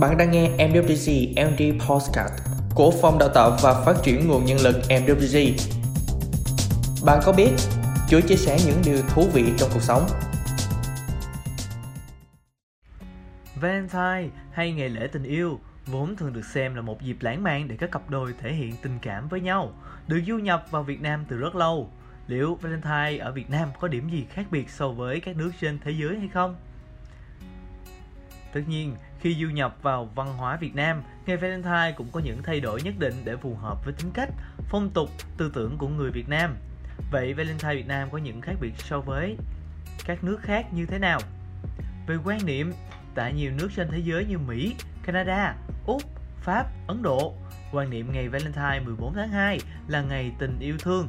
Bạn đang nghe MWG MD Podcast của Phòng Đào tạo và Phát triển Nguồn Nhân lực MWG. Bạn có biết Chúa chia sẻ những điều thú vị trong cuộc sống? Valentine hay ngày lễ tình yêu vốn thường được xem là một dịp lãng mạn để các cặp đôi thể hiện tình cảm với nhau, được du nhập vào Việt Nam từ rất lâu. Liệu Valentine ở Việt Nam có điểm gì khác biệt so với các nước trên thế giới hay không? Tất nhiên, khi du nhập vào văn hóa Việt Nam, ngày Valentine cũng có những thay đổi nhất định để phù hợp với tính cách, phong tục, tư tưởng của người Việt Nam. Vậy Valentine Việt Nam có những khác biệt so với các nước khác như thế nào? Về quan niệm, tại nhiều nước trên thế giới như Mỹ, Canada, Úc, Pháp, Ấn Độ, quan niệm ngày Valentine 14 tháng 2 là ngày tình yêu thương.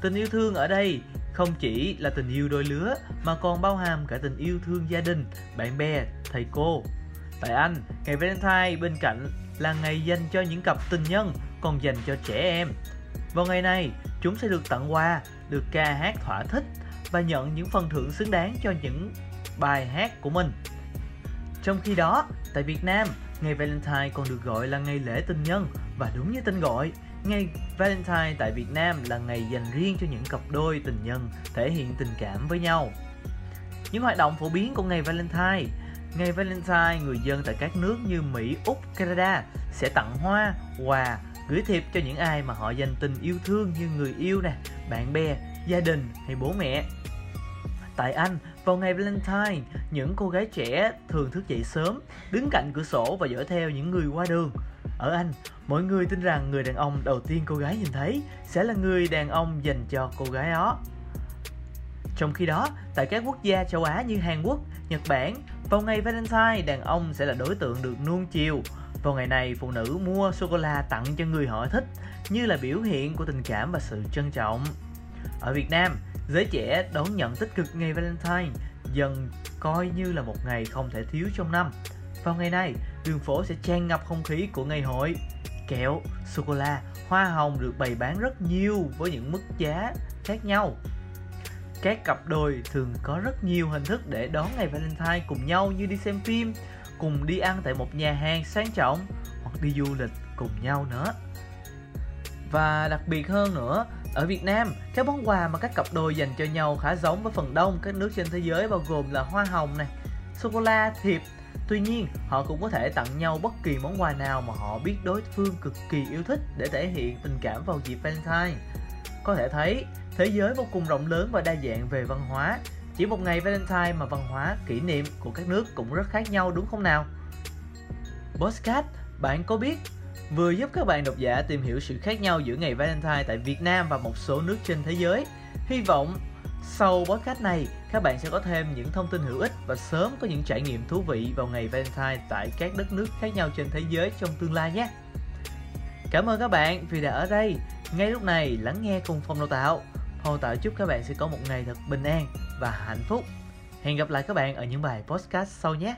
Tình yêu thương ở đây không chỉ là tình yêu đôi lứa mà còn bao hàm cả tình yêu thương gia đình, bạn bè, thầy cô. Tại Anh, ngày Valentine bên cạnh là ngày dành cho những cặp tình nhân, còn dành cho trẻ em. Vào ngày này, chúng sẽ được tặng quà, được ca hát thỏa thích và nhận những phần thưởng xứng đáng cho những bài hát của mình. Trong khi đó, tại Việt Nam, ngày Valentine còn được gọi là ngày lễ tình nhân và đúng như tên gọi, ngày Valentine tại Việt Nam là ngày dành riêng cho những cặp đôi tình nhân thể hiện tình cảm với nhau. Những hoạt động phổ biến của ngày Valentine Ngày Valentine, người dân tại các nước như Mỹ, Úc, Canada sẽ tặng hoa, quà, gửi thiệp cho những ai mà họ dành tình yêu thương như người yêu nè, bạn bè, gia đình hay bố mẹ. Tại Anh, vào ngày Valentine, những cô gái trẻ thường thức dậy sớm, đứng cạnh cửa sổ và dõi theo những người qua đường. Ở Anh, mọi người tin rằng người đàn ông đầu tiên cô gái nhìn thấy sẽ là người đàn ông dành cho cô gái đó. Trong khi đó, tại các quốc gia châu Á như Hàn Quốc, Nhật Bản, vào ngày Valentine, đàn ông sẽ là đối tượng được nuông chiều. Vào ngày này, phụ nữ mua sô-cô-la tặng cho người họ thích như là biểu hiện của tình cảm và sự trân trọng. Ở Việt Nam, giới trẻ đón nhận tích cực ngày Valentine dần coi như là một ngày không thể thiếu trong năm. Vào ngày này, đường phố sẽ tràn ngập không khí của ngày hội. Kẹo, sô-cô-la, hoa hồng được bày bán rất nhiều với những mức giá khác nhau. Các cặp đôi thường có rất nhiều hình thức để đón ngày Valentine cùng nhau như đi xem phim, cùng đi ăn tại một nhà hàng sang trọng hoặc đi du lịch cùng nhau nữa. Và đặc biệt hơn nữa, ở Việt Nam, các món quà mà các cặp đôi dành cho nhau khá giống với phần đông các nước trên thế giới bao gồm là hoa hồng này, sô cô la, thiệp. Tuy nhiên, họ cũng có thể tặng nhau bất kỳ món quà nào mà họ biết đối phương cực kỳ yêu thích để thể hiện tình cảm vào dịp Valentine. Có thể thấy, thế giới vô cùng rộng lớn và đa dạng về văn hóa. Chỉ một ngày Valentine mà văn hóa, kỷ niệm của các nước cũng rất khác nhau đúng không nào? Postcard, bạn có biết vừa giúp các bạn độc giả tìm hiểu sự khác nhau giữa ngày Valentine tại Việt Nam và một số nước trên thế giới. Hy vọng sau podcast này, các bạn sẽ có thêm những thông tin hữu ích và sớm có những trải nghiệm thú vị vào ngày Valentine tại các đất nước khác nhau trên thế giới trong tương lai nhé. Cảm ơn các bạn vì đã ở đây, ngay lúc này lắng nghe cùng phòng đào tạo. Phong tạo chúc các bạn sẽ có một ngày thật bình an và hạnh phúc. Hẹn gặp lại các bạn ở những bài podcast sau nhé.